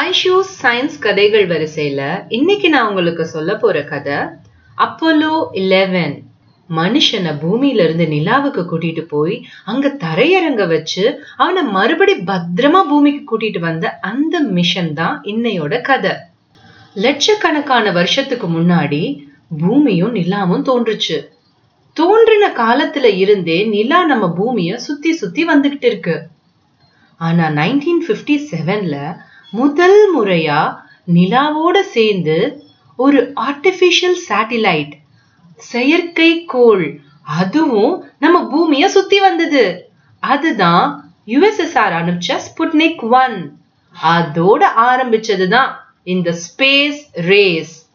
Aishu science கதைகள் வரிசையில இன்னைக்கு நான் உங்களுக்கு சொல்ல போற கதை அப்போலோ 11 மனுஷனை பூமியில இருந்து நிலாவுக்கு கூட்டிட்டு போய் அங்க தரையிறங்க வச்சு அவனை மறுபடி பத்திரமா பூமிக்கு கூட்டிட்டு வந்த அந்த மிஷன் தான் இன்னையோட கதை. லட்சக்கணக்கான வருஷத்துக்கு முன்னாடி பூமியும் நிலாவும் தோன்றுச்சு. தோன்றின காலத்துல இருந்தே நிலா நம்ம பூமிய சுத்தி சுத்தி வந்துகிட்டு இருக்கு. ஆனா நைன்டீன் பிப்டி செவன்ல முதல் முறையா நிலாவோட சேர்ந்து ஒரு ஆர்டிபிஷியல் சேட்டிலைட் செயற்கைக்கோள் அதுவும் நம்ம பூமிய சுத்தி வந்தது. அதுதான் யுஎஸ்எஸ்ஆர் அனுப்பிச்ச ஸ்புட்னிக் ஒன் அதோட ஆரம்பிச்சதுதான் இந்த ஸ்பேஸ் ரேஸ்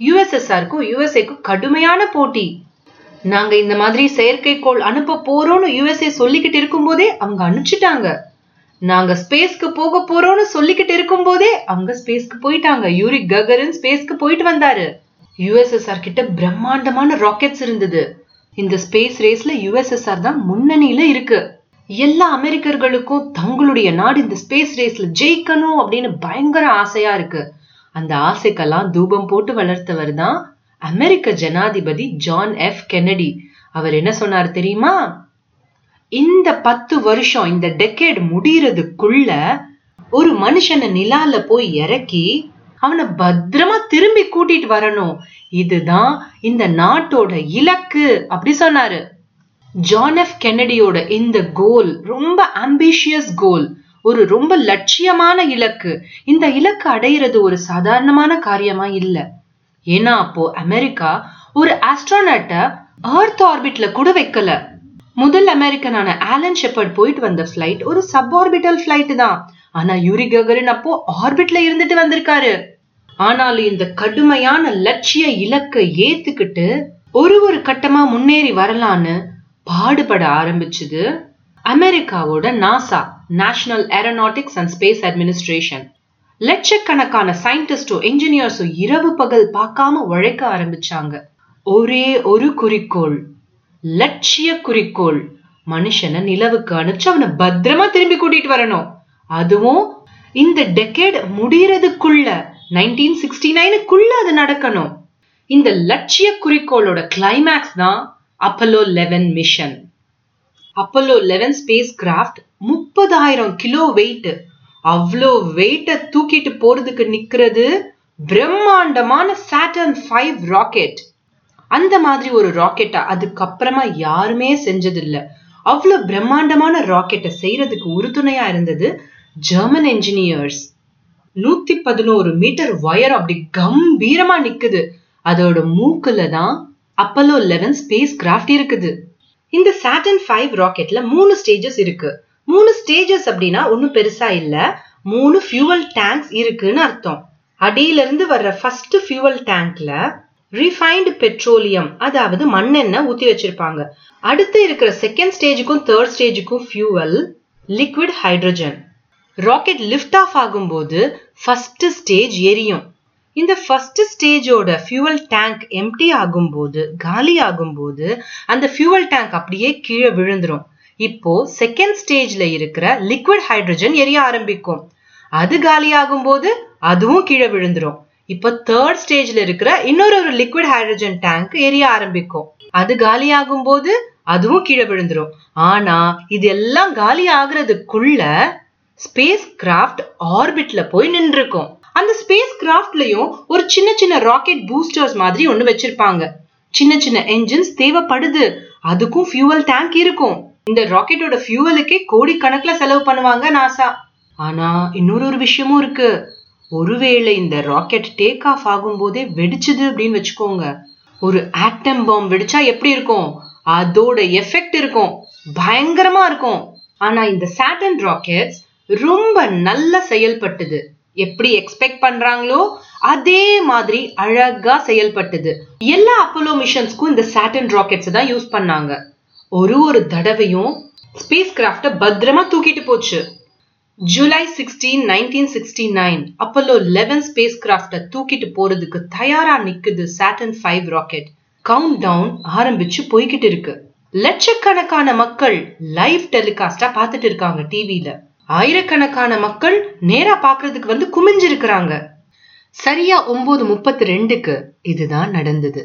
யுஎஸ்எஸ்ஆருக்கும் யுஎஸ்ஏக்கும் கடுமையான போட்டி. நாங்க இந்த மாதிரி செயற்கைக்கோள் அனுப்ப போறோம்னு யுஎஸ்ஏ சொல்லிக்கிட்டு இருக்கும்போதே அவங்க அனுப்பிச்சிட்டாங்க. நாங்க ஸ்பேஸ்க்கு போக போறோம்னு சொல்லிக்கிட்டு இருக்கும்போதே அங்க ஸ்பேஸ்க்கு போயிட்டாங்க. யூரி ககரின் ஸ்பேஸ்க்கு போயிட்டு வந்தாரு. யுஎஸ்எஸ்ஆர் கிட்ட பிரம்மாண்டமான ராக்கெட்ஸ் இருந்தது. இந்த ஸ்பேஸ் ரேஸ்ல யுஎஸ்எஸ்ஆர் தான் முன்னணியில இருக்கு. எல்லா அமெரிக்கர்களுக்கும் தங்களுடைய நாடு இந்த ஸ்பேஸ் ரேஸ்ல ஜெயிக்கணும் அப்படின்னு பயங்கர ஆசையா இருக்கு. அந்த ஆசைக்கெல்லாம் தூபம் போட்டு வளர்த்தவர் தான் அமெரிக்க ஜனாதிபதி ஜான் எஃப் கென்னடி அவர் என்ன சொன்னார் தெரியுமா? இந்த பத்து வருஷம் இந்த டெக்கேட் முடியறதுக்குள்ள ஒரு மனுஷனை நிலால போய் இறக்கி அவனை பத்திரமா திரும்பி கூட்டிட்டு வரணும். இதுதான் இந்த நாட்டோட இலக்கு அப்படி சொன்னாரு. ஜான் எஃப் கென்னடியோட இந்த கோல் ரொம்ப அம்பிஷியஸ் கோல் ஒரு ரொம்ப லட்சியமான இலக்கு. இந்த இலக்கு அடையிறது ஒரு சாதாரணமான காரியமா இல்ல. ஏன்னா அப்போ அமெரிக்கா ஒரு ஆஸ்ட்ரோனட்ட ஆர்த் ஆர்பிட்ல கூட வைக்கல. முதல் அமெரிக்கனான ஆலன் ஷெப்பர்ட் போயிட்டு வந்த ஃபிளைட் ஒரு சப் ஆர்பிட்டல் ஃபிளைட் தான். ஆனா யூரி ககரின் அப்போ ஆர்பிட்ல இருந்துட்டு வந்திருக்காரு. ஆனாலும் இந்த கடுமையான லட்சிய இலக்கை ஏத்துக்கிட்டு ஒரு ஒரு கட்டமா முன்னேறி வரலான்னு பாடுபட ஆரம்பிச்சது அமெரிக்காவோட NASA national aeronautics and space administration லட்சக்கணக்கான சயின்டிஸ்டோ இன்ஜினியர்ஸோ இரவு பகல் பார்க்காம உழைக்க ஆரம்பிச்சாங்க. ஒரே ஒரு குறிக்கோள் லட்சிய குறிக்கோள். மனுஷனை நிலவுக்கு அனுப்பிச்சு அவனை பத்திரமா திரும்பி கூட்டிட்டு வரணும். அதுவும் இந்த டெக்கேட் முடியறதுக்குள்ள நைன்டீன் சிக்ஸ்டி நைனுக்குள்ள அது நடக்கணும். இந்த லட்சிய குறிக்கோளோட கிளைமேக்ஸ் தான் Apollo eleven mission Apollo eleven spacecraft முப்பதாயிரம் கிலோ வெயிட் அவ்வளோ வெயிட்டை தூக்கிட்டு போறதுக்கு நிக்கிறது பிரம்மாண்டமான சாட்டர்ன் ஃபைவ் ராக்கெட் அந்த மாதிரி ஒரு ராக்கெட்டை அதுக்கப்புறமா யாருமே செஞ்சதில்ல. அவ்வளோ பிரம்மாண்டமான ராக்கெட்டை செய்யறதுக்கு உறுதுணையா இருந்தது ஜெர்மன் என்ஜினியர்ஸ் நூத்தி பதினோரு மீட்டர் ஒயர் அப்படி கம்பீரமா நிக்குது. அதோட மூக்குல தான் அப்பலோ லெவன் ஸ்பேஸ் கிராஃப்ட் இருக்குது. இந்த சாட்டன் ஃபைவ் ராக்கெட்ல மூணு ஸ்டேஜஸ் இருக்கு. மூணு ஸ்டேஜஸ் அப்படின்னா ஒன்றும் பெருசா இல்ல. மூணு ஃபியூவல் டேங்க்ஸ் இருக்குன்னு அர்த்தம். அடியிலிருந்து வர்ற ஃபர்ஸ்ட் ஃபியூவல் டேங்க்ல ரிஃபைன்டு பெட்ரோலியம் அதாவது மண்ணெண்ணெய் ஊற்றி வச்சிருப்பாங்க. அடுத்து இருக்கிற செகண்ட் ஸ்டேஜுக்கும் third ஸ்டேஜுக்கும் fuel liquid hydrogen rocket lift off ஆகும்போது ஃபர்ஸ்ட் ஸ்டேஜ் எரியும். இந்த ஃபர்ஸ்ட் ஸ்டேஜோட ஃபியூவல் டேங்க் எம்டி ஆகும்போது காலி ஆகும்போது அந்த ஃபியூவல் டேங்க் அப்படியே கீழே விழுந்துரும். இப்போ செகண்ட் ஸ்டேஜ்ல இருக்கிற லிக்விட் ஹைட்ரஜன் எரிய ஆரம்பிக்கும். அது காலி ஆகும்போது அதுவும் கீழே விழுந்துரும். இப்போ தேர்ட் ஸ்டேஜ்ல இருக்கிற இன்னொரு ஒரு லிக்விட் ஹைட்ரஜன் டேங்க் எரிய ஆரம்பிக்கும். அது காலியாகும் போது அதுவும் கீழே விழுந்துரும். ஆனா இது எல்லாம் காலி ஆகுறதுக்குள்ள ஸ்பேஸ் கிராஃப்ட் ஆர்பிட்ல போய் நின்றுருக்கும் அந்த ஸ்பேஸ் கிராஃப்ட்லயும் ஒரு சின்ன சின்ன ராக்கெட் பூஸ்டர்ஸ் மாதிரி ஒன்று வச்சிருப்பாங்க. சின்ன சின்ன என்ஜின்ஸ் தேவைப்படுது. அதுக்கும் ஃபியூவல் டேங்க் இருக்கும். இந்த ராக்கெட்டோட ஃபியூவலுக்கே கோடி கணக்குல செலவு பண்ணுவாங்க நாசா ஆனா இன்னொரு ஒரு விஷயமும் இருக்கு. ஒருவேளை இந்த ராக்கெட் டேக் ஆஃப் ஆகும்போதே வெடிச்சுது அப்படின்னு வச்சுக்கோங்க. ஒரு ஆட்டம் பாம் வெடிச்சா எப்படி இருக்கும்? அதோட எஃபெக்ட் இருக்கும். பயங்கரமா இருக்கும். ஆனா இந்த சாட்டன் ராக்கெட்ஸ் ரொம்ப நல்லா செயல்பட்டது. எப்படி எக்ஸ்பெக்ட் பண்றாங்களோ அதே மாதிரி அழகா செயல்பட்டது. எல்லா அப்போலோ மிஷன்ஸ்க்கும் இந்த சாட்டன் ராக்கெட்ஸ் தான் யூஸ் பண்ணாங்க. ஒரு ஒரு தடவையும் ஸ்பேஸ் கிராஃப்ட பத்திரமா தூக்கிட்டு போச்சு. July sixteen nineteen sixty nine Apollo eleven space கிராஃப்ட தூக்கிட்டு போறதுக்கு தயாரா நிக்குது Saturn five rocket countdown ஆரம்பிச்சு போய்கிட்டு இருக்கு. லட்சக்கணக்கான மக்கள் லைவ் டெலிகாஸ்டா பார்த்துட்டு இருக்காங்க டிவியில ஆயிரக்கணக்கான மக்கள் நேரா பாக்குறதுக்கு வந்து குமிஞ்சிருக்கிறாங்க. சரியா ஒன்பது முப்பத்தி ரெண்டுக்கு இதுதான் நடந்தது.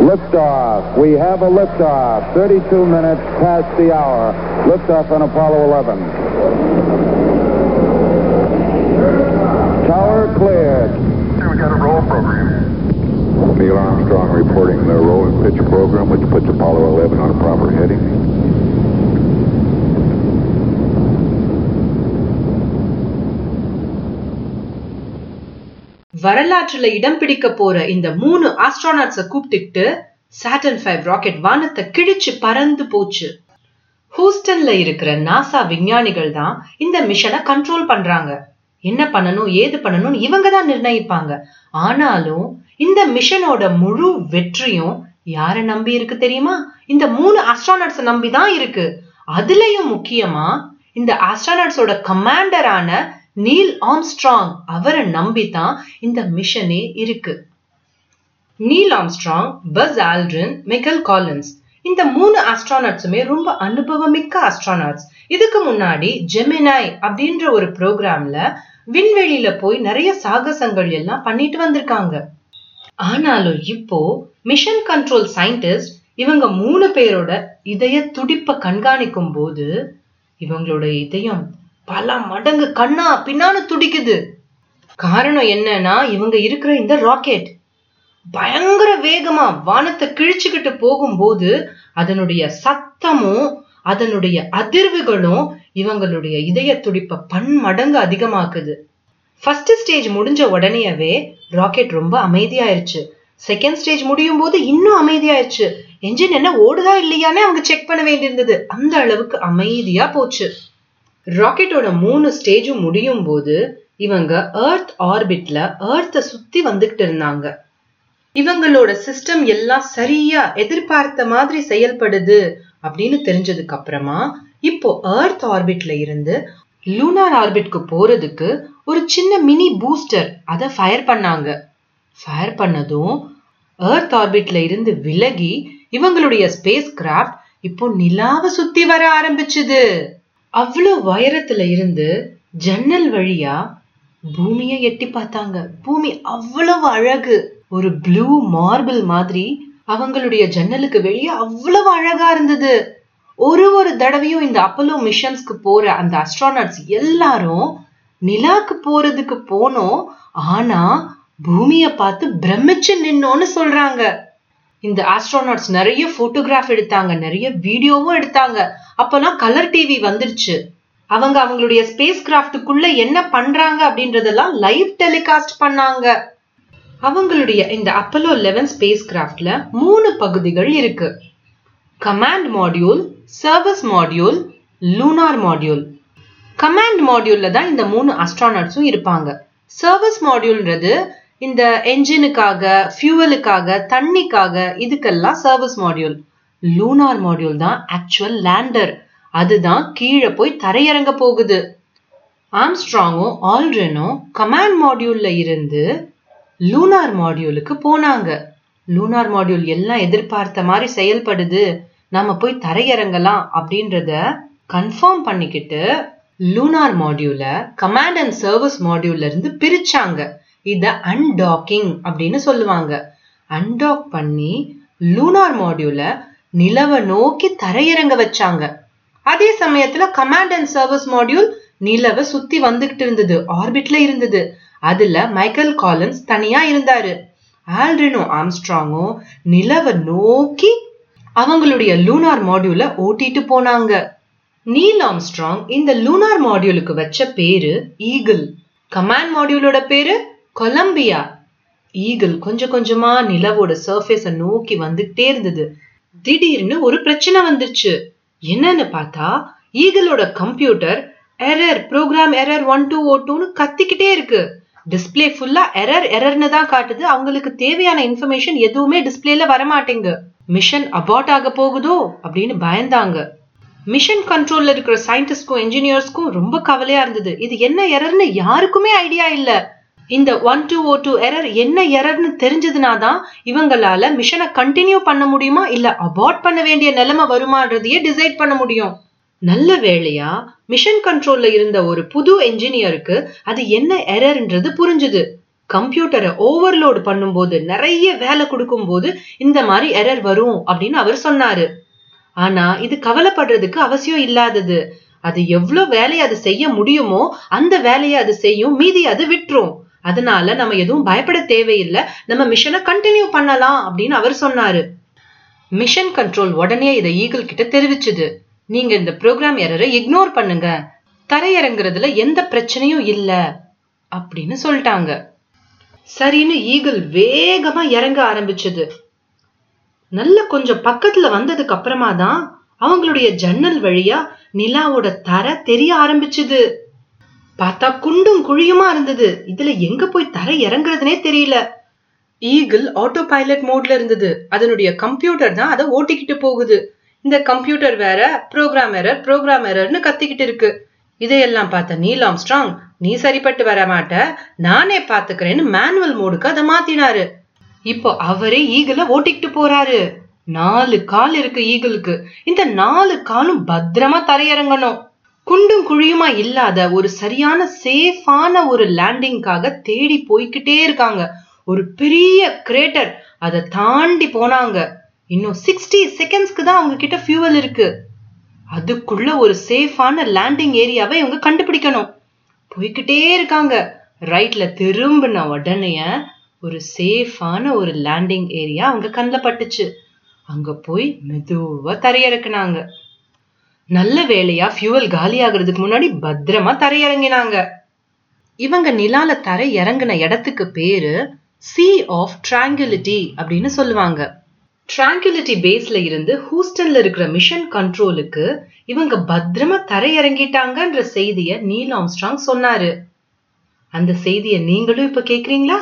Liftoff. We have a liftoff. 32 minutes past the hour. Liftoff on Apollo 11. Tower cleared. We got a roll program. Neil Armstrong reporting the roll and pitch program, which puts Apollo 11 on a proper heading. வரலாற்றுல இடம் பிடிக்க போற இந்த மூணு ஆஸ்ட்ரானாட்ஸ கூப்பிட்டுட்டு satin five rocket வானத்தை கிழிச்சு பறந்து போச்சு. ஹூஸ்டன்ல இருக்கிற நாசா விஞ்ஞானிகள் தான் இந்த மிஷனை கண்ட்ரோல் பண்றாங்க. என்ன பண்ணணும் ஏது பண்ணணும் இவங்க தான் நிர்ணயிப்பாங்க. ஆனாலும் இந்த மிஷனோட முழு வெற்றியும் யார நம்பி இருக்கு தெரியுமா? இந்த மூணு ஆஸ்ட்ரானட்ஸை நம்பி தான் இருக்கு. அதுலயும் முக்கியமா இந்த ஆஸ்ட்ரானட்ஸோட கமாண்டரான நீல் ஆம்ஸ்ட்ராங் அவரை நம்பி தான் இந்த மிஷனே இருக்கு. Neil Armstrong Buzz Aldrin Michael Collins இந்த மூணு ஆஸ்ட்ரானட்ஸுமே ரொம்ப அனுபவமிக்க ஆஸ்ட்ரானட்ஸ் இதுக்கு முன்னாடி ஜெமினாய் அப்படின்ற ஒரு ப்ரோக்ராம்ல விண்வெளியில போய் நிறைய சாகசங்கள் எல்லாம் பண்ணிட்டு வந்திருக்காங்க. ஆனாலும் இப்போ மிஷன் கண்ட்ரோல் சயின்டிஸ்ட் இவங்க மூணு பேரோட இதய துடிப்ப கண்காணிக்கும் போது இவங்களோட இதயம் பல மடங்கு கண்ணா பின்னான்னு துடிக்குது. காரணம் என்னன்னா இவங்க இருக்கிற இந்த ராக்கெட் பயங்கர வேகமா வானத்தை கிழிச்சுக்கிட்டு போகும்போது அதனுடைய சத்தமும் அதனுடைய அதிர்வுகளும் இவங்களுடைய இதய துடிப்ப பன்மடங்கு அதிகமாக்குது. ஃபர்ஸ்ட் ஸ்டேஜ் முடிஞ்ச உடனேயவே ராக்கெட் ரொம்ப அமைதியாயிருச்சு. செகண்ட் ஸ்டேஜ் முடியும் போது இன்னும் அமைதியாயிருச்சு. என்ஜின் என்ன ஓடுதா இல்லையானே அவங்க செக் பண்ண வேண்டியிருந்தது. அந்த அளவுக்கு அமைதியா போச்சு. ராக்கெட்டோட மூணு ஸ்டேஜும் முடியும் போது இவங்க ஏர்த் ஆர்பிட்ல ஏர்த்தை சுத்தி வந்துகிட்டு இருந்தாங்க. இவங்களோட சிஸ்டம் எல்லாம் சரியா எதிர்பார்த்த மாதிரி செயல்படுது அப்படின்னு தெரிஞ்சதுக்கு அப்புறமா இப்போ ஏர்த் ஆர்பிட்ல இருந்து லூனார் ஆர்பிட்க்கு போறதுக்கு ஒரு சின்ன மினி பூஸ்டர் அதை ஃபயர் பண்ணாங்க. ஃபயர் பண்ணதும் ஏர்த் ஆர்பிட்ல இருந்து விலகி இவங்களுடைய ஸ்பேஸ் கிராஃப்ட் இப்போ நிலாவை சுத்தி வர ஆரம்பிச்சுது. அவ்வளோ உயரத்துல இருந்து ஜன்னல் வழியா பூமியை எட்டி பார்த்தாங்க. பூமி அவ்வளவு அழகு. ஒரு ப்ளூ மார்பிள் மாதிரி அவங்களுடைய ஜன்னலுக்கு வெளியே அவ்வளவு அழகா இருந்தது. ஒரு ஒரு தடவையும் இந்த அப்போலோ மிஷன்ஸ்க்கு போற அந்த அஸ்ட்ரானட்ஸ் எல்லாரும் நிலாக்கு போறதுக்கு போனோம். ஆனா பூமிய பார்த்து பிரமிச்சு நின்னோன்னு சொல்றாங்க. இந்த ஆஸ்ட்ரோனாட்ஸ் நிறைய போட்டோகிராஃப் எடுத்தாங்க நிறைய வீடியோவும் எடுத்தாங்க. அப்பெல்லாம் கலர் டிவி வந்துருச்சு. அவங்க அவங்களுடைய ஸ்பேஸ் கிராஃப்டுக்குள்ள என்ன பண்றாங்க அப்படின்றதெல்லாம் லைவ் டெலிகாஸ்ட் பண்ணாங்க. அவங்களுடைய இந்த அப்பலோ லெவன் ஸ்பேஸ் கிராஃப்ட்ல மூணு பகுதிகள் இருக்கு. Command module service module lunar module command மாடியூல்ல தான் இந்த மூணு அஸ்ட்ரானட்ஸும் இருப்பாங்க. சர்வஸ் மாடியூல்ன்றது இந்த என்ஜினுக்காக ஃபியூவலுக்காக தண்ணிக்காக இதுக்கெல்லாம் சர்வீஸ் மாடியூல் லூனார் மாடியூல் தான் ஆக்சுவல் லேண்டர் அதுதான் கீழே போய் தரையிறங்க போகுது. ஆம்ஸ்ட்ராங்கும் ஆல்ட்ரினும் கமாண்ட் மாடியூல்ல இருந்து லூனார் மாடியூலுக்கு போனாங்க. லூனார் மாடியூல் எல்லாம் எதிர்பார்த்த மாதிரி செயல்படுது. நம்ம போய் தரையிறங்கலாம் அப்படின்றத கன்ஃபார்ம் பண்ணிக்கிட்டு லூனார் மாடியூல கமாண்ட் அண்ட் சர்வீஸ் மாடியூல்ல இருந்து பிரிச்சாங்க. இத அன்டாக்கிங் அப்படின்னு சொல்லுவாங்க. அன்டாக் பண்ணி லூனார் மாடியூல நிலவை நோக்கி தரையிறங்க வச்சாங்க. அதே சமயத்துல கமாண்ட் அண்ட் சர்வீஸ் மாடியூல் நிலவை சுத்தி வந்துகிட்டு இருந்தது ஆர்பிட்ல இருந்தது. அதுல மைக்கேல் காலன்ஸ் தனியா இருந்தாரு. ஆல்ரினோ ஆம்ஸ்ட்ராங்கும் நிலவை நோக்கி அவங்களுடைய லூனார் மாடியூல ஓட்டிட்டு போனாங்க. நீல் ஆம்ஸ்ட்ராங் இந்த லூனார் மாடியூலுக்கு வச்ச பேரு ஈகிள் கமாண்ட் மாடியூலோட பேரு கொலம்பியா ஈகிள் கொஞ்சம் கொஞ்சமா நிலவோட சர்ஃபேஸ நோக்கி வந்துட்டே இருந்தது. திடீர்னு ஒரு பிரச்சனை வந்துருச்சு என்னன்னு பார்த்தா ஈகிளோட computer error program error one two oh டூன்னு கத்திக்கிட்டே இருக்கு. டிஸ்ப்ளே ஃபுல்லா எரர் எரர்னு தான் காட்டுது. அவங்களுக்கு தேவையான இன்ஃபர்மேஷன் எதுவுமே டிஸ்பிளேல வரமாட்டேங்க. மிஷன் அபார்ட் ஆக போகுதோ அப்படின்னு பயந்தாங்க. மிஷன் கண்ட்ரோல்ல இருக்கிற சயின்டிஸ்ட்க்கும் இன்ஜினியர்ஸ்க்கும் ரொம்ப கவலையா இருந்தது. இது என்ன எரர்னு யாருக்குமே ஐடியா இல்லை. இந்த ஒன் டூ ஓ டூ எரர் என்ன எரர்னு தெரிஞ்சதுனா தான் இவங்களால மிஷனை கண்டினியூ பண்ண முடியுமா? இல்ல அபார்ட் பண்ண வேண்டிய நிலைமை வருமானதையே டிசைட் பண்ண முடியும். நல்ல வேளையா மிஷன் கண்ட்ரோல்ல இருந்த ஒரு புது என்ஜினியருக்கு அது என்ன எரர்ன்றது புரிஞ்சுது. கம்ப்யூட்டரை ஓவர்லோடு பண்ணும்போது நிறைய வேலை கொடுக்கும்போது இந்த மாதிரி எரர் வரும் அப்படின்னு அவர் சொன்னாரு. ஆனா இது கவலைப்படுறதுக்கு அவசியம் இல்லாதது. அது எவ்வளவு வேலையை அது செய்ய முடியுமோ அந்த வேலையை அது செய்யும் மீதி அது விட்டுரும். அதனால நம்ம எதுவும் பயப்பட தேவையில்லை. நம்ம மிஷனை கண்டினியூ பண்ணலாம் அப்படின்னு அவர் சொன்னாரு. மிஷன் கண்ட்ரோல் உடனே இதை ஈகிள் கிட்ட தெரிவிச்சுது. நீங்க இந்த ப்ரோக்ராம் எரரை இக்னோர் பண்ணுங்க. தரையிறங்குறதுல எந்த பிரச்சனையும் இல்ல அப்படின்னு சொல்லிட்டாங்க. சரின்னு ஈகிள் வேகமா இறங்க ஆரம்பிச்சது. நல்ல கொஞ்சம் பக்கத்துல வந்ததுக்கு அப்புறமா தான் அவங்களுடைய ஜன்னல் வழியா நிலாவோட தரை தெரிய ஆரம்பிச்சுது. பார்த்தா குண்டும் குழியுமா இருந்தது. இதுல எங்க போய் தரை இறங்குறதுனே தெரியல. ஈகிள் ஆட்டோ பைலட் மோட்ல இருந்தது. அதனுடைய கம்ப்யூட்டர் தான் அதை ஓட்டிக்கிட்டு போகுது. இந்த கம்ப்யூட்டர் வேற ப்ரோக்ராம் எரர் ப்ரோக்ராம் எரர்னு கத்திக்கிட்டு இருக்கு. இதையெல்லாம் பார்த்த நீல் ஆம்ஸ்ட்ராங் நீ சரிப்பட்டு வர மாட்ட நானே பாத்துக்கிறேன்னு மேனுவல் மோடுக்கு அதை மாத்தினாரு. இப்போ அவரே ஈகிள ஓட்டிக்கிட்டு போறாரு. நாலு கால் இருக்கு ஈகிளுக்கு இந்த நாலு காலும் பத்திரமா தரையிறங்கணும். குண்டும் குழியுமா இல்லாத ஒரு சரியான சேஃபான ஒரு லேண்டிங்காக தேடி போய்கிட்டே இருக்காங்க. ஒரு பெரிய கிரேட்டர் அதை தாண்டி போனாங்க. இன்னும் சிக்ஸ்டி செகண்ட்ஸ்க்கு தான் அவங்க கிட்ட ஃபியூவல் இருக்கு. அதுக்குள்ள ஒரு சேஃபான லேண்டிங் ஏரியாவை இவங்க கண்டுபிடிக்கணும். போய்கிட்டே இருக்காங்க. ரைட்ல திரும்பின உடனே ஒரு சேஃபான ஒரு லேண்டிங் ஏரியா அவங்க கண்ணில் பட்டுச்சு அங்க போய் மெதுவா தரையிறக்குனாங்க. நல்ல வேலையா ஃபியூவல் காலி ஆகுறதுக்கு முன்னாடி பத்திரமா தரையிறங்கினாங்க. இவங்க நிலால தரை இறங்கின இடத்துக்கு பேரு சி ஆஃப் ட்ராங்குலிட்டி அப்படின்னு சொல்லுவாங்க. ட்ராங்குலிட்டி பேஸ்ல இருந்து ஹூஸ்டன்ல இருக்கிற மிஷன் கண்ட்ரோலுக்கு இவங்க பத்திரமா தரையிறங்கிட்டாங்கன்ற செய்தியை செய்திய நீல் ஆம்ஸ்ட்ராங் சொன்னாரு. அந்த செய்திய நீங்களும் இப்ப கேக்குறீங்களா?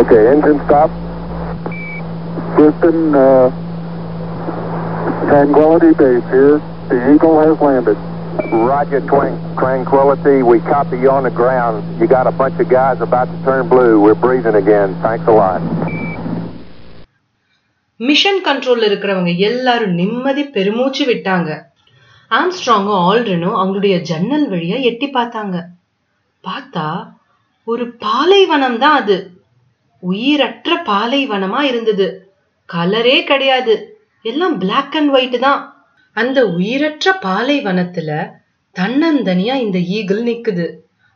Okay engine stop Houston Tranquility Base here. The Eagle has landed. Roger, Tranquility. We copy you on the ground. You got a bunch of guys about to turn blue. We're breathing again. Thanks a lot. Mission கண்ட்ரோல்ல இருக்கிறவங்க எல்லாரும் நிம்மதி பெருமூச்சு விட்டாங்க ஆம்ஸ்ட்ராங்கும் ஆல்ட்ரனும் அவங்களுடைய ஜன்னல் வழியா எட்டி பார்த்தாங்க பார்த்தா ஒரு பாலைவனம் தான் அது உயிரற்ற பாலைவனமா இருந்தது கலரே கிடையாது எல்லாம் பிளாக் அண்ட் ஒயிட் தான். அந்த உயிரற்ற பாலைவனத்துல தன்னந்தனியா இந்த ஈகிள் நிக்குது.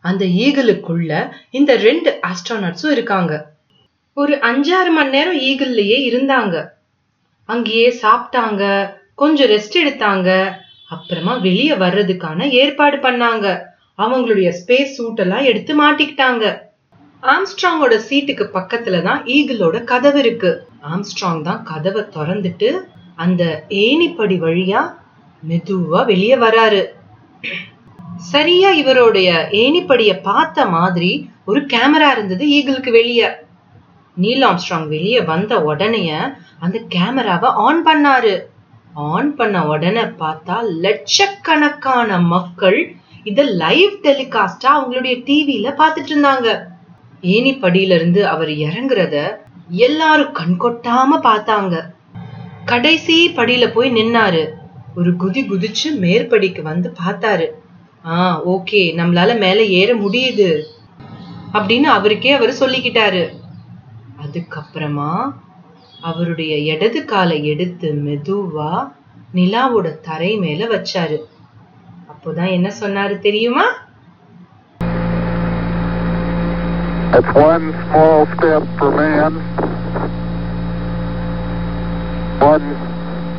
அந்த ஈகிளுக்குள்ள இந்த ரெண்டு ஆஸ்ட்ரானட்ஸும் இருக்காங்க. ஒரு அஞ்சாறு மணி நேரம் ஈகிள்லயே இருந்தாங்க. அங்கேயே சாப்பிட்டாங்க கொஞ்சம் ரெஸ்ட் எடுத்தாங்க. அப்புறமா வெளியே வர்றதுக்கான ஏற்பாடு பண்ணாங்க. அவங்களுடைய ஸ்பேஸ் சூட்டெல்லாம் எடுத்து மாட்டிக்கிட்டாங்க. ஆம்ஸ்ட்ராங்கோட சீட்டுக்கு பக்கத்துல தான் ஈகிளோட கதவு இருக்கு. ஆம்ஸ்ட்ராங் தான் கதவை திறந்துட்டு அந்த ஏணிப்படி வழியா மெதுவா வெளியே வராரு. சரியா இவருடைய ஏணிப்படிய பார்த்த மாதிரி ஒரு கேமரா இருந்தது ஈகிளுக்கு வெளியே. நீல் ஆம்ஸ்ட்ராங் வெளியே வந்த உடனே அந்த கேமராவை ஆன் பண்ணாரு. ஆன் பண்ண உடனே பார்த்தா லட்சக்கணக்கான மக்கள் இத லைவ் டெலிகாஸ்டா அவங்களுடைய டிவியில பாத்துட்டு இருந்தாங்க. ஏணிப்படியில இருந்து அவர் இறங்குறத எல்லாரும் கண்கொட்டாம பார்த்தாங்க. கடைசி படியில போய் நின்னாரு. ஒரு குதி குதிச்சு மேற்படிக்கு வந்து பார்த்தாரு. ஆ ஓகே நம்மளால மேல ஏற முடியுது. அப்படின்னு அவருக்கே அவர் சொல்லிக்கிட்டாரு. அதுக்கப்புறமா அவருடைய இடது காலை எடுத்து மெதுவா நிலாவோட தரை மேல வச்சாரு. அப்போதான் என்ன சொன்னாரு தெரியுமா? That's one small step for man, one giant leap for mankind.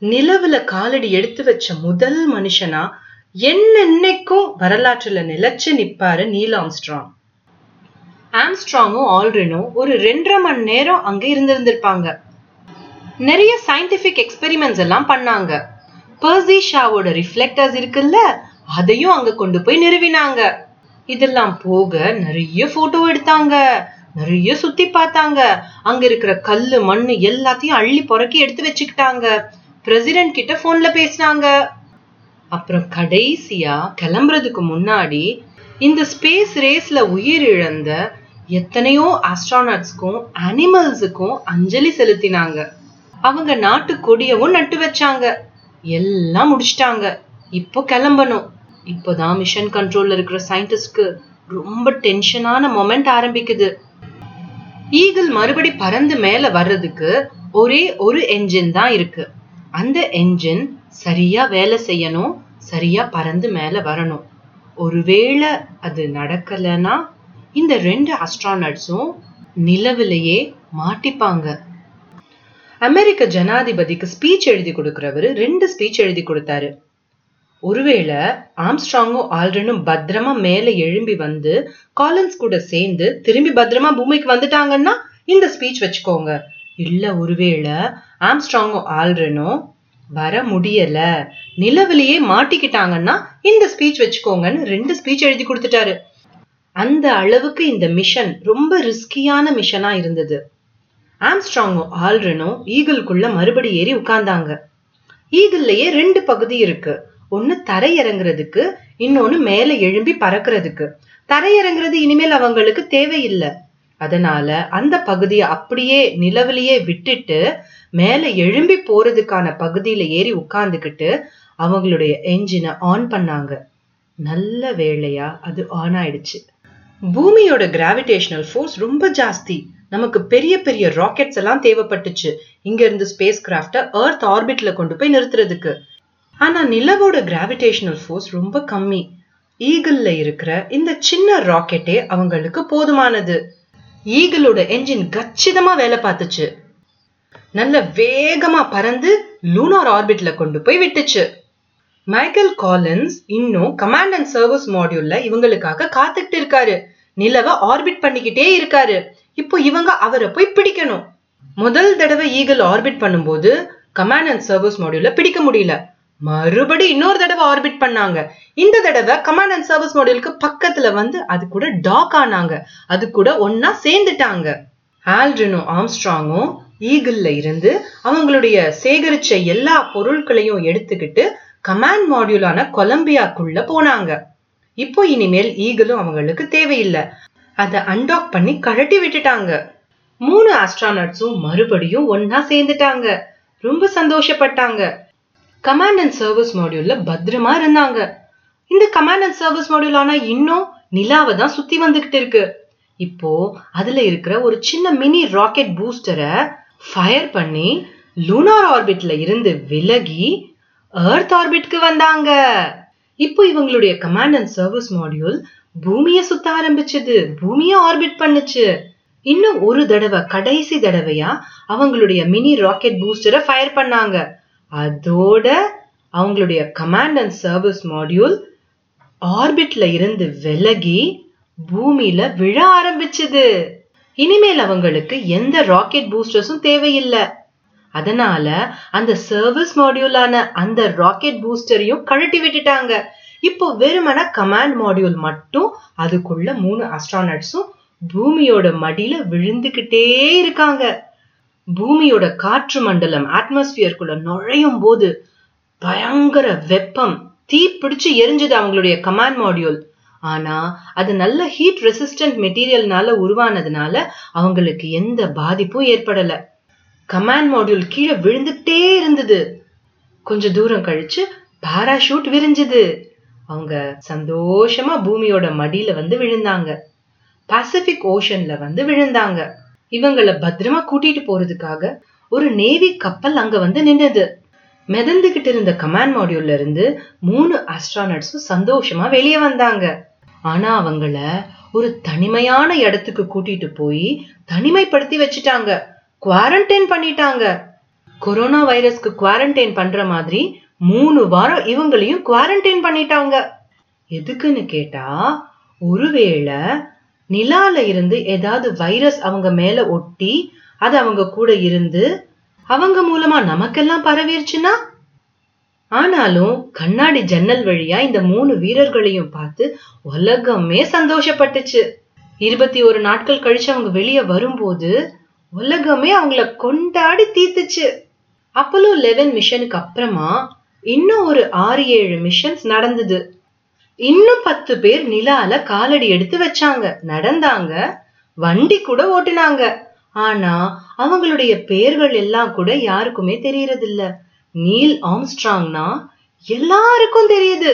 நிலவுல காலடி எடுத்து வச்ச முதல் மனுஷனா என்னென்னைக்கும் வரலாற்றுல நிலைச்சு நிப்பாரு நீல் ஆம்ஸ்ட்ராங். ஆம்ஸ்ட்ராங்கும் ஆல்ரினும் ஒரு ரெண்டரை மணி நேரம் அங்க இருந்திருந்திருப்பாங்க. நிறைய சயின்டிபிக் எக்ஸ்பெரிமெண்ட்ஸ் எல்லாம் பண்ணாங்க. பர்சி ஷாவோட ரிஃப்ளெக்டர்ஸ் இருக்குல்ல அதையும் அங்க கொண்டு போய் நிறுவினாங்க. இதெல்லாம் போக நிறைய போட்டோ எடுத்தாங்க. நிறைய சுத்தி பார்த்தாங்க. அங்க இருக்கிற கல்லு மண்ணு எல்லாத்தையும் அள்ளி புறக்கி எடுத்து வச்சுக்கிட்டாங்க. பிரசிடென்ட் கிட்ட போன்ல பேசினாங்க. அப்புறம் கடைசியா கிளம்புறதுக்கு முன்னாடி இந்த ஸ்பேஸ் ரேஸ்ல உயிர் இழந்த எத்தனையோ ஆஸ்ட்ரானட்ஸ்க்கும் அனிமல்ஸுக்கும் அஞ்சலி செலுத்தினாங்க. அவங்க நாட்டு கொடியவும் நட்டு வச்சாங்க. எல்லாம் முடிச்சிட்டாங்க. இப்போ கிளம்பணும். இப்போதான் மிஷன் கண்ட்ரோல்ல இருக்கிற சயின்டிஸ்ட்க்கு ரொம்ப டென்ஷனான மொமெண்ட் ஆரம்பிக்குது. ஈகிள் மறுபடி பறந்து மேல வர்றதுக்கு ஒரே ஒரு என்ஜின் தான் இருக்கு. அந்த என்ஜின் சரியா வேலை செய்யணும் சரியா பறந்து மேல வரணும். ஒருவேளை அது நடக்கலைன்னா இந்த ரெண்டு அஸ்ட்ரானட்ஸும் நிலவிலேயே மாட்டிப்பாங்க. அமெரிக்க ஜனாதிபதிக்கு ஸ்பீச் எழுதி கொடுக்கிறவரு ரெண்டு ஸ்பீச் எழுதி கொடுத்தாரு. ஒருவேளை ஆம்ஸ்ட்ராங்கும் ஆல்ரனும் பத்திரமா மேல எழும்பி வந்து காலன்ஸ் கூட சேர்ந்து திரும்பி பத்திரமா பூமிக்கு வந்துட்டாங்கன்னா இந்த ஸ்பீச் வச்சுக்கோங்க. இல்ல ஒருவேளை ஆம்ஸ்ட்ராங்கும் ஆல்ரனும் வர முடியல நிலவிலேயே மாட்டிக்கிட்டாங்கன்னா இந்த ஸ்பீச் வச்சுக்கோங்கன்னு ரெண்டு ஸ்பீச் எழுதி கொடுத்துட்டாரு. அந்த அளவுக்கு இந்த மிஷன் ரொம்ப ரிஸ்கியான மிஷனா இருந்தது. ஆம்ஸ்ட்ராங்கும் ஆல்ரனும் ஈகிள்குள்ள மறுபடி ஏறி உட்கார்ந்தாங்க. ஈகிள்லயே ரெண்டு பகுதி இருக்கு. ஒன்னு தரையிறங்குறதுக்கு இன்னொன்னு மேல எழும்பி பறக்கிறதுக்கு. தரையிறங்குறது இனிமேல் அவங்களுக்கு தேவையில்லை. அதனால அந்த பகுதியை அப்படியே நிலவிலேயே விட்டுட்டு மேல எழும்பி போறதுக்கான பகுதியில ஏறி உட்கார்ந்துக்கிட்டு அவங்களுடைய என்ஜினை ஆன் பண்ணாங்க. நல்ல வேளையா அது ஆன் ஆயிடுச்சு. பூமியோட கிராவிடேஷனல் ஃபோர்ஸ் ரொம்ப ஜாஸ்தி. நமக்கு பெரிய பெரிய ராக்கெட்ஸ் எல்லாம் தேவைப்பட்டுச்சு. இங்க இருந்து ஸ்பேஸ் கிராஃப்ட ஏர்த் ஆர்பிட்ல கொண்டு போய் நிறுத்துறதுக்கு. ஆனால் நிலவோட கிராவிடேஷனல் ஃபோர்ஸ் ரொம்ப கம்மி. ஈகிளில் இருக்கிற இந்த சின்ன ராக்கெட்டே அவங்களுக்கு போதுமானது. ஈகிளோட என்ஜின் கச்சிதமாக வேலை பார்த்துச்சு. நல்ல வேகமாக பறந்து லூனார் ஆர்பிட்ல கொண்டு போய் விட்டுச்சு. மைக்கேல் காலின்ஸ் இன்னும் கமாண்ட் அண்ட் சர்வீஸ் மாடியூல்ல இவங்களுக்காக காத்துக்கிட்டு இருக்காரு. நிலவை ஆர்பிட் பண்ணிக்கிட்டே இருக்காரு. இப்போ இவங்க அவரை போய் பிடிக்கணும். முதல் தடவை ஈகிள் ஆர்பிட் பண்ணும்போது கமாண்ட் அண்ட் சர்வீஸ் மாடியூலில் பிடிக்க முடியல. மறுபடி இன்னொரு தடவை ஆர்பிட் பண்ணாங்க. இந்த தடவை கமாண்ட் அண்ட் சர்வீஸ் மாடியூலுக்கு பக்கத்துல வந்து அது கூட டாக் ஆனாங்க. அது கூட ஒன்னா சேர்ந்துட்டாங்க. ஆல்ட்ரினும் ஆம்ஸ்ட்ராங்கும் ஈகிள்ல இருந்து அவங்களுடைய சேகரிச்ச எல்லா பொருட்களையும் எடுத்துக்கிட்டு கமாண்ட் மாடியூலான கொலம்பியாக்குள்ள போனாங்க. இப்போ இனிமேல் ஈகிளும் அவங்களுக்கு தேவையில்லை. அதை அன்டாக் பண்ணி கழட்டி விட்டுட்டாங்க. மூணு ஆஸ்ட்ரானட்ஸும் மறுபடியும் ஒன்னா சேர்ந்துட்டாங்க. ரொம்ப சந்தோஷப்பட்டாங்க. கமாண்ட் அண்ட் சர்வீஸ் மாடியூல்ல பத்திரமா இருந்தாங்க. இந்த கமாண்ட் அண்ட் சர்வீஸ் மாடியூல் ஆனா இன்னும் நிலாவை தான் சுத்தி வந்துகிட்டு இருக்கு. இப்போ அதுல இருக்கிற ஒரு சின்ன மினி ராக்கெட் பூஸ்டரை ஃபயர் பண்ணி லூனார் ஆர்பிட்ல இருந்து விலகி ஏர்த் ஆர்பிட்க்கு வந்தாங்க. இப்போ இவங்களுடைய கமாண்ட் அண்ட் சர்வீஸ் மாடியூல் பூமியை சுத்த ஆரம்பிச்சது. பூமியை ஆர்பிட் பண்ணுச்சு. இன்னும் ஒரு தடவை கடைசி தடவையா அவங்களுடைய மினி ராக்கெட் பூஸ்டரை ஃபயர் பண்ணாங்க. அதோட அவங்களுடைய கமாண்ட் அண்ட் சர்வீஸ் மாடியூல் ஆர்பிட்ல இருந்து விலகி பூமியில விழ ஆரம்பிச்சது. இனிமேல் அவங்களுக்கு எந்த ராக்கெட் பூஸ்டர்ஸும் தேவையில்லை. அதனால அந்த சர்வீஸ் மாடியூலான அந்த ராக்கெட் பூஸ்டரையும் கழட்டி விட்டுட்டாங்க. இப்போ வெறுமன கமாண்ட் மாடியூல் மட்டும் அதுக்குள்ள மூணு அஸ்ட்ரானட்ஸும் பூமியோட மடியில விழுந்துகிட்டே இருக்காங்க. பூமியோட காற்று மண்டலம் அட்மாஸ்பியர்க்குள்ள நுழையும் போது பயங்கர வெப்பம் தீ பிடிச்சு எரிஞ்சது அவங்களுடைய கமாண்ட் மாடியூல் ஆனா அது நல்ல ஹீட் ரெசிஸ்டன்ட் மெட்டீரியல்னால உருவானதுனால அவங்களுக்கு எந்த பாதிப்பும் ஏற்படல. கமாண்ட் மாடியூல் கீழே விழுந்துட்டே இருந்தது. கொஞ்ச தூரம் கழிச்சு பாராஷூட் விரிஞ்சுது. அவங்க சந்தோஷமா பூமியோட மடியில வந்து விழுந்தாங்க. பசிபிக் ஓஷன்ல வந்து விழுந்தாங்க. இவங்கள பத்திரமா கூட்டிட்டு போறதுக்காக ஒரு நேவி கப்பல் அங்க வந்து நின்னது மிதந்துகிட்டு இருந்த கமாண்ட் மாடியூல்ல இருந்து மூணு ஆஸ்ட்ரானட்ஸும் சந்தோஷமா வெளியே வந்தாங்க. ஆனா அவங்கள ஒரு தனிமையான இடத்துக்கு கூட்டிட்டு போய் தனிமைப்படுத்தி வச்சுட்டாங்க. குவாரண்டைன் பண்ணிட்டாங்க. கொரோனா வைரஸ்க்கு குவாரண்டைன் பண்ற மாதிரி மூணு வாரம் இவங்களையும் குவாரண்டைன் பண்ணிட்டாங்க. எதுக்குன்னு கேட்டா ஒருவேளை நிலால இருந்து ஏதாவது வைரஸ் அவங்க மேல ஒட்டி அது அவங்க கூட இருந்து அவங்க மூலமா நமக்கெல்லாம் பரவிருச்சுன்னா? ஆனாலும் கண்ணாடி ஜன்னல் வழியா இந்த மூணு வீரர்களையும் பார்த்து உலகமே சந்தோஷப்பட்டுச்சு. இருபத்தி ஒரு நாட்கள் கழிச்சு அவங்க வெளியே வரும்போது உலகமே அவங்கள கொண்டாடி தீர்த்துச்சு அப்போலோ லெவன் மிஷனுக்கு அப்புறமா இன்னும் ஒரு ஆறு ஏழு மிஷன்ஸ் நடந்தது. இன்னும் பத்து பேர் நிலால காலடி எடுத்து வச்சாங்க. நடந்தாங்க. வண்டி கூட ஓட்டினாங்க. ஆனா அவங்களுடைய பெயர்கள் எல்லாம் கூட யாருக்குமே தெரியறதில்ல. நீல் ஆம்ஸ்ட்ராங்னா எல்லாருக்கும் தெரியுது.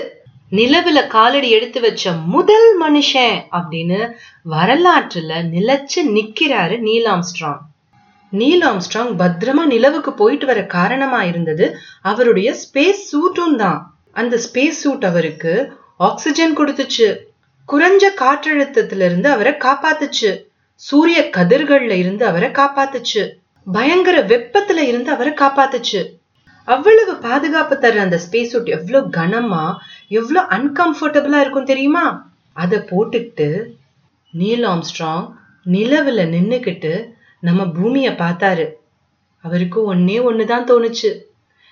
நிலவுல காலடி எடுத்து வச்ச முதல் மனுஷன் அப்படின்னு வரலாற்றுல நிலைச்சு நிக்கிறாரு நீல் ஆம்ஸ்ட்ராங். நீல் ஆம்ஸ்ட்ராங் பத்திரமா நிலவுக்கு போயிட்டு வர காரணமா இருந்தது அவருடைய ஸ்பேஸ் சூட்டும் தான் அந்த ஸ்பேஸ் சூட் அவருக்கு ஆக்சிஜன் கொடுத்துச்சு. குறைஞ்ச காற்றழுத்தத்துல இருந்து அவரை காப்பாத்துச்சு. சூரிய கதிர்கள்ல இருந்து அவரை காப்பாத்துச்சு. பயங்கர வெப்பத்துல இருந்து அவரை காப்பாத்துச்சு. அவ்வளவு பாதுகாப்பு தர்ற அந்த ஸ்பேஸ் சூட் எவ்வளவு கனமா எவ்வளவு அன்கம்ஃபர்டபுளா இருக்கும் தெரியுமா? அதை போட்டுக்கிட்டு நீல் ஆம்ஸ்ட்ராங் நிலவுல நின்னுக்கிட்டு நம்ம பூமியை பார்த்தாரு. அவருக்கு ஒன்னே ஒண்ணுதான் தோணுச்சு.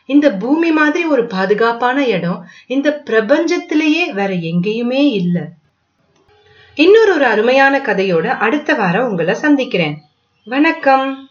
இந்த பூமி மாதிரி ஒரு பாதுகாப்பான இடம் இந்த பிரபஞ்சத்திலேயே வேற எங்கேயுமே இல்ல. இன்னொரு ஒரு அருமையான கதையோட அடுத்த வாரம் உங்களை சந்திக்கிறேன். வணக்கம்.